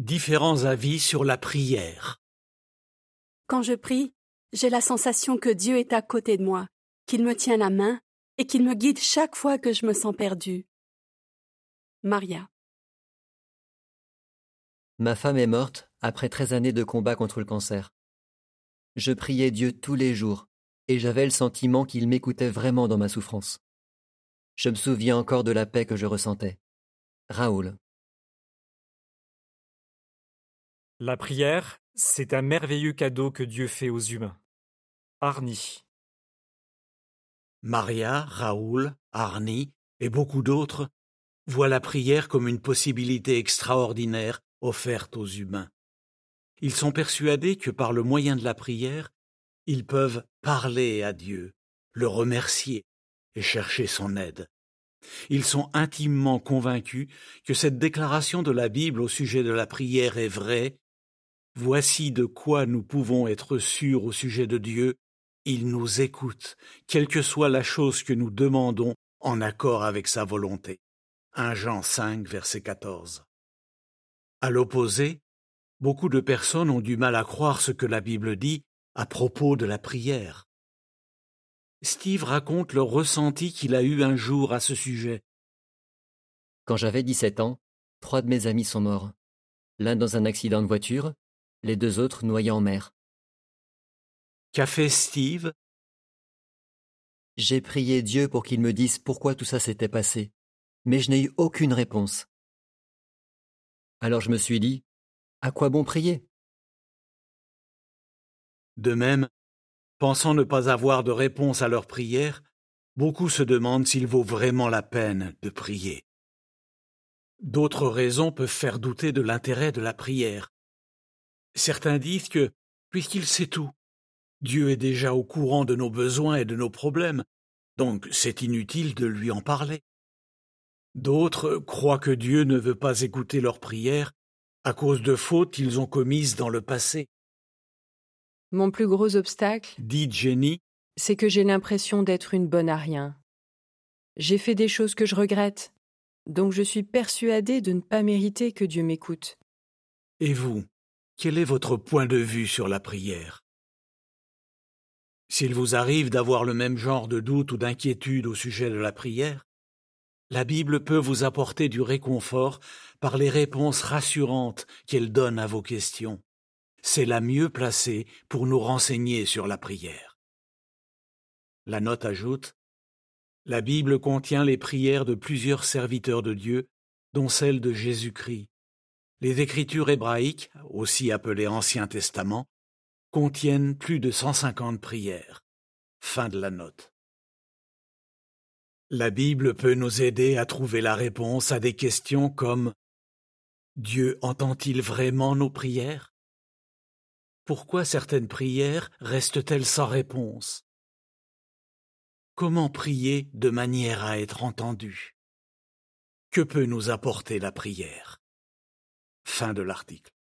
Différents avis sur la prière. Quand je prie, j'ai la sensation que Dieu est à côté de moi, qu'il me tient la main et qu'il me guide chaque fois que je me sens perdue. Maria. Ma femme est morte après treize années de combat contre le cancer. Je priais Dieu tous les jours, et j'avais le sentiment qu'il m'écoutait vraiment dans ma souffrance. Je me souviens encore de la paix que je ressentais. Raoul. La prière, c'est un merveilleux cadeau que Dieu fait aux humains. Arnie. Maria, Raoul, Arnie et beaucoup d'autres voient la prière comme une possibilité extraordinaire offerte aux humains. Ils sont persuadés que par le moyen de la prière, ils peuvent parler à Dieu, le remercier et chercher son aide. Ils sont intimement convaincus que cette déclaration de la Bible au sujet de la prière est vraie. Voici de quoi nous pouvons être sûrs au sujet de Dieu. Il nous écoute, quelle que soit la chose que nous demandons en accord avec sa volonté. 1 Jean 5, verset 14. À l'opposé, beaucoup de personnes ont du mal à croire ce que la Bible dit à propos de la prière. Steve raconte le ressenti qu'il a eu un jour à ce sujet. Quand j'avais 17 ans, trois de mes amis sont morts. L'un dans un accident de voiture, les deux autres noyés en mer. Qu'a fait Steve? J'ai prié Dieu pour qu'il me dise pourquoi tout ça s'était passé, mais je n'ai eu aucune réponse. Alors je me suis dit, à quoi bon prier? De même, Pensant ne pas avoir de réponse à leurs prières, beaucoup se demandent s'il vaut vraiment la peine de prier. D'autres raisons peuvent faire douter de l'intérêt de la prière. Certains disent que, puisqu'il sait tout, Dieu est déjà au courant de nos besoins et de nos problèmes, donc c'est inutile de lui en parler. D'autres croient que Dieu ne veut pas écouter leurs prières à cause de fautes qu'ils ont commises dans le passé. Mon plus gros obstacle, dit Jenny, c'est que j'ai l'impression d'être une bonne à rien. J'ai fait des choses que je regrette, donc je suis persuadée de ne pas mériter que Dieu m'écoute. Et vous, quel est votre point de vue sur la prière? S'il vous arrive d'avoir le même genre de doute ou d'inquiétude au sujet de la prière, la Bible peut vous apporter du réconfort par les réponses rassurantes qu'elle donne à vos questions c'est la mieux placée pour nous renseigner sur la prière. La note ajoute La Bible contient les prières de plusieurs serviteurs de Dieu, dont celle de Jésus-Christ. Les Écritures hébraïques, aussi appelées Ancien Testament, contiennent plus de 150 prières. La. La Bible peut nous aider à trouver la réponse à des questions comme Dieu entend-il vraiment nos prières? Pourquoi certaines prières restent-elles sans réponse? Comment prier de manière à être entendu? Que peut nous apporter la prière? Fin de l'article.